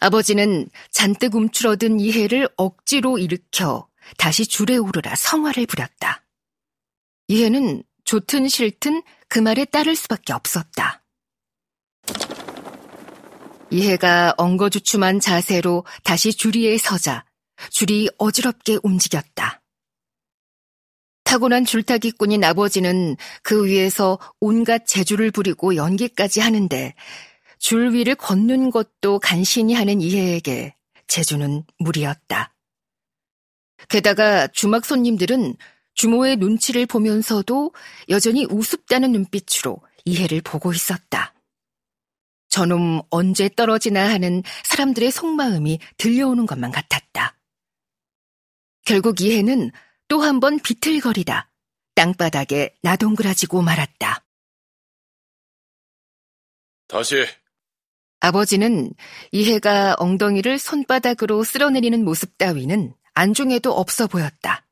아버지는 잔뜩 움츠러든 이해를 억지로 일으켜 다시 줄에 오르라 성화를 부렸다. 이해는 좋든 싫든 그 말에 따를 수밖에 없었다. 이해가 엉거주춤한 자세로 다시 주리에 서자 줄이 어지럽게 움직였다. 타고난 줄타기꾼인 아버지는 그 위에서 온갖 재주를 부리고 연기까지 하는데 줄 위를 걷는 것도 간신히 하는 이해에게 재주는 무리였다. 게다가 주막 손님들은 주모의 눈치를 보면서도 여전히 우습다는 눈빛으로 이해를 보고 있었다. 저놈 언제 떨어지나 하는 사람들의 속마음이 들려오는 것만 같았다. 결국 이해는 또 한 번 비틀거리다 땅바닥에 나동그라지고 말았다. 다시. 아버지는 이해가 엉덩이를 손바닥으로 쓸어내리는 모습 따위는 안중에도 없어 보였다.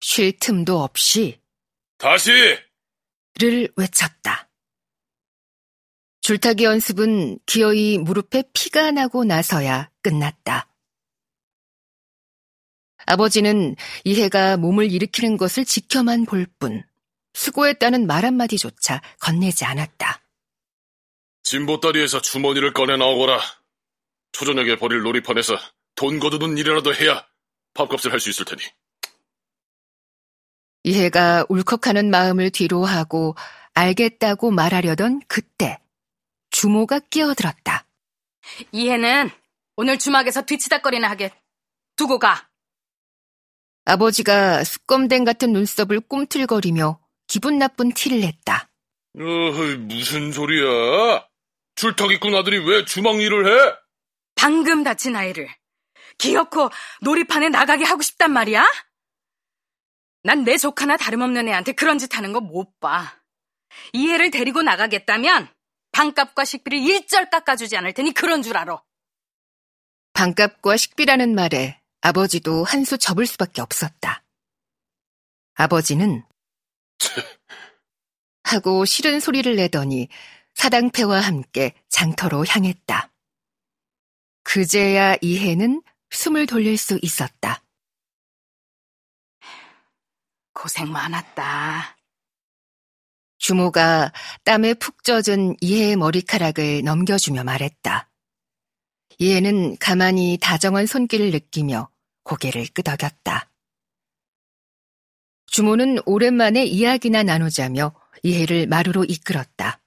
쉴 틈도 없이 다시! 를 외쳤다. 줄타기 연습은 기어이 무릎에 피가 나고 나서야 끝났다. 아버지는 이해가 몸을 일으키는 것을 지켜만 볼 뿐 수고했다는 말 한마디조차 건네지 않았다. 진보다리에서 주머니를 꺼내 나오거라. 초저녁에 버릴 놀이판에서 돈 거두는 일이라도 해야 밥값을 할 수 있을 테니. 이해가 울컥하는 마음을 뒤로 하고 알겠다고 말하려던 그때 주모가 끼어들었다. 이해는 오늘 주막에서 뒤치다거리나 하게 두고 가. 아버지가 숯검댕 같은 눈썹을 꿈틀거리며 기분 나쁜 티를 냈다. 어이, 무슨 소리야? 줄타기꾼 아들이 왜 주막 일을 해? 방금 다친 아이를 기어코 놀이판에 나가게 하고 싶단 말이야? 난 내 조카나 다름없는 애한테 그런 짓 하는 거 못 봐. 이 애를 데리고 나가겠다면 방값과 식비를 일절 깎아주지 않을 테니 그런 줄 알아. 방값과 식비라는 말에 아버지도 한 수 접을 수밖에 없었다. 아버지는 하고 싫은 소리를 내더니 사당패와 함께 장터로 향했다. 그제야 이해는 숨을 돌릴 수 있었다. 고생 많았다. 주모가 땀에 푹 젖은 이해의 머리카락을 넘겨주며 말했다. 이해는 가만히 다정한 손길을 느끼며 고개를 끄덕였다. 주모는 오랜만에 이야기나 나누자며 이해를 마루로 이끌었다.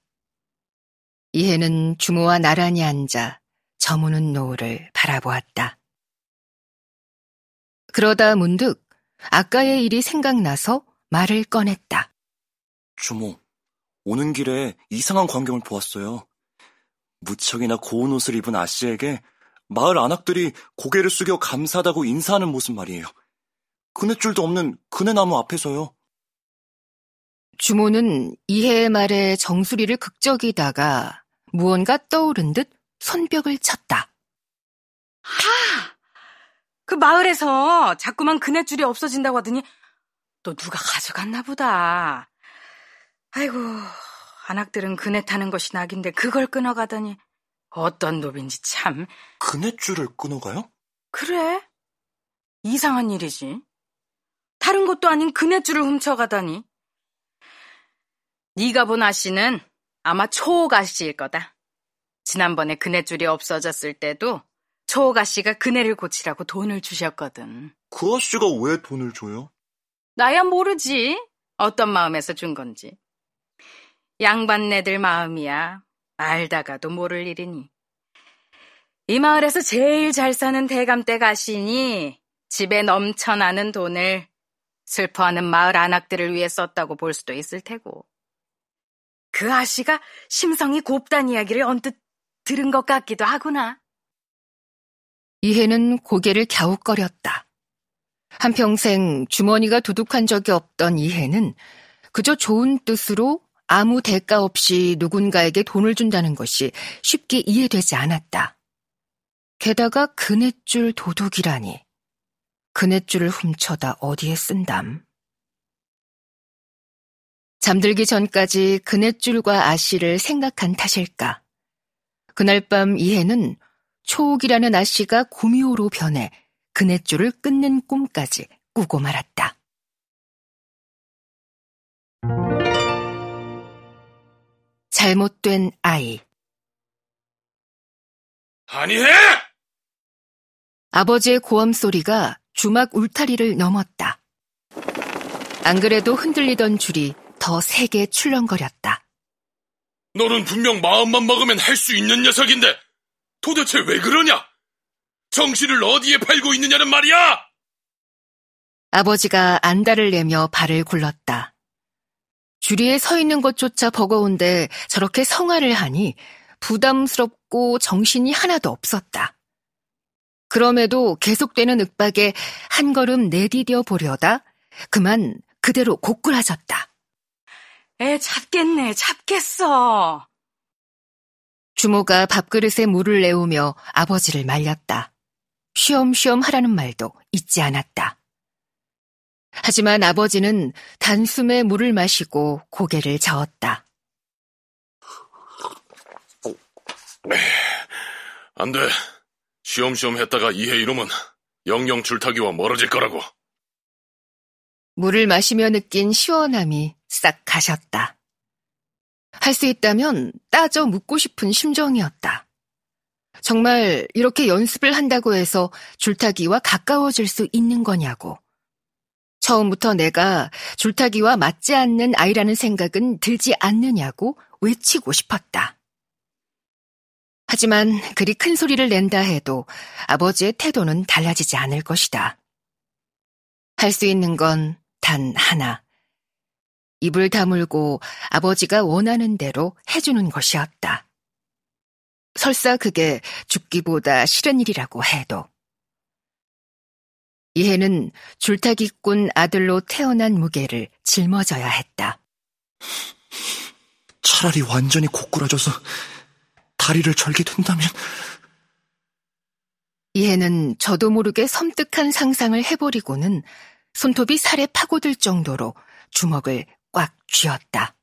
이해는 주모와 나란히 앉아 저무는 노을을 바라보았다. 그러다 문득 아까의 일이 생각나서 말을 꺼냈다. 주모, 오는 길에 이상한 광경을 보았어요. 무척이나 고운 옷을 입은 아씨에게 마을 안악들이 고개를 숙여 감사하다고 인사하는 모습 말이에요. 그네줄도 없는 그네나무 앞에서요. 주모는 이해의 말에 정수리를 극적이다가 무언가 떠오른 듯 손뼉을 쳤다. 하! 그 마을에서 자꾸만 그네줄이 없어진다고 하더니 또 누가 가져갔나 보다. 아이고, 안악들은 그네 타는 것이 낙인데 그걸 끊어가다니 어떤 노인지 참. 그네줄을 끊어가요? 그래. 이상한 일이지. 다른 것도 아닌 그네줄을 훔쳐가다니. 네가 본 아씨는 아마 초옥 아씨일 거다. 지난번에 그네줄이 없어졌을 때도 초옥 아씨가 그네를 고치라고 돈을 주셨거든. 그 아씨가 왜 돈을 줘요? 나야 모르지. 어떤 마음에서 준 건지. 양반네들 마음이야. 알다가도 모를 일이니. 이 마을에서 제일 잘 사는 대감댁 아시니 집에 넘쳐나는 돈을 슬퍼하는 마을 안악들을 위해 썼다고 볼 수도 있을 테고. 그 아씨가 심성이 곱단 이야기를 언뜻 들은 것 같기도 하구나. 이해는 고개를 갸웃거렸다. 한평생 주머니가 두둑한 적이 없던 이해는 그저 좋은 뜻으로 아무 대가 없이 누군가에게 돈을 준다는 것이 쉽게 이해되지 않았다. 게다가 그네줄 도둑이라니. 그네줄을 훔쳐다 어디에 쓴담. 잠들기 전까지 그네줄과 아씨를 생각한 탓일까. 그날 밤 이해는 초옥이라는 아씨가 구미호로 변해 그네줄을 끊는 꿈까지 꾸고 말았다. 잘못된 아이 아니해! 아버지의 고함 소리가 주막 울타리를 넘었다. 안 그래도 흔들리던 줄이 더 세게 출렁거렸다. 너는 분명 마음만 먹으면 할 수 있는 녀석인데 도대체 왜 그러냐? 정신을 어디에 팔고 있느냐는 말이야! 아버지가 안달을 내며 발을 굴렀다. 주리에 서 있는 것조차 버거운데 저렇게 성화를 하니 부담스럽고 정신이 하나도 없었다. 그럼에도 계속되는 윽박에 한 걸음 내디뎌 보려다 그만 그대로 고꾸라졌다. 애 잡겠네, 잡겠어. 주모가 밥그릇에 물을 내우며 아버지를 말렸다. 쉬엄쉬엄 하라는 말도 잊지 않았다. 하지만 아버지는 단숨에 물을 마시고 고개를 저었다. 안 돼. 쉬엄쉬엄 했다가 이해 이름은 영영 줄타기와 멀어질 거라고. 물을 마시며 느낀 시원함이 싹 가셨다. 할 수 있다면 따져 묻고 싶은 심정이었다. 정말 이렇게 연습을 한다고 해서 줄타기와 가까워질 수 있는 거냐고. 처음부터 내가 줄타기와 맞지 않는 아이라는 생각은 들지 않느냐고 외치고 싶었다. 하지만 그리 큰 소리를 낸다 해도 아버지의 태도는 달라지지 않을 것이다. 할 수 있는 건 단 하나. 입을 다물고 아버지가 원하는 대로 해주는 것이었다. 설사 그게 죽기보다 싫은 일이라고 해도. 이해는 줄타기꾼 아들로 태어난 무게를 짊어져야 했다. 차라리 완전히 고꾸라져서 다리를 절게 된다면 이해는 저도 모르게 섬뜩한 상상을 해버리고는 손톱이 살에 파고들 정도로 주먹을 꽉 쥐었다.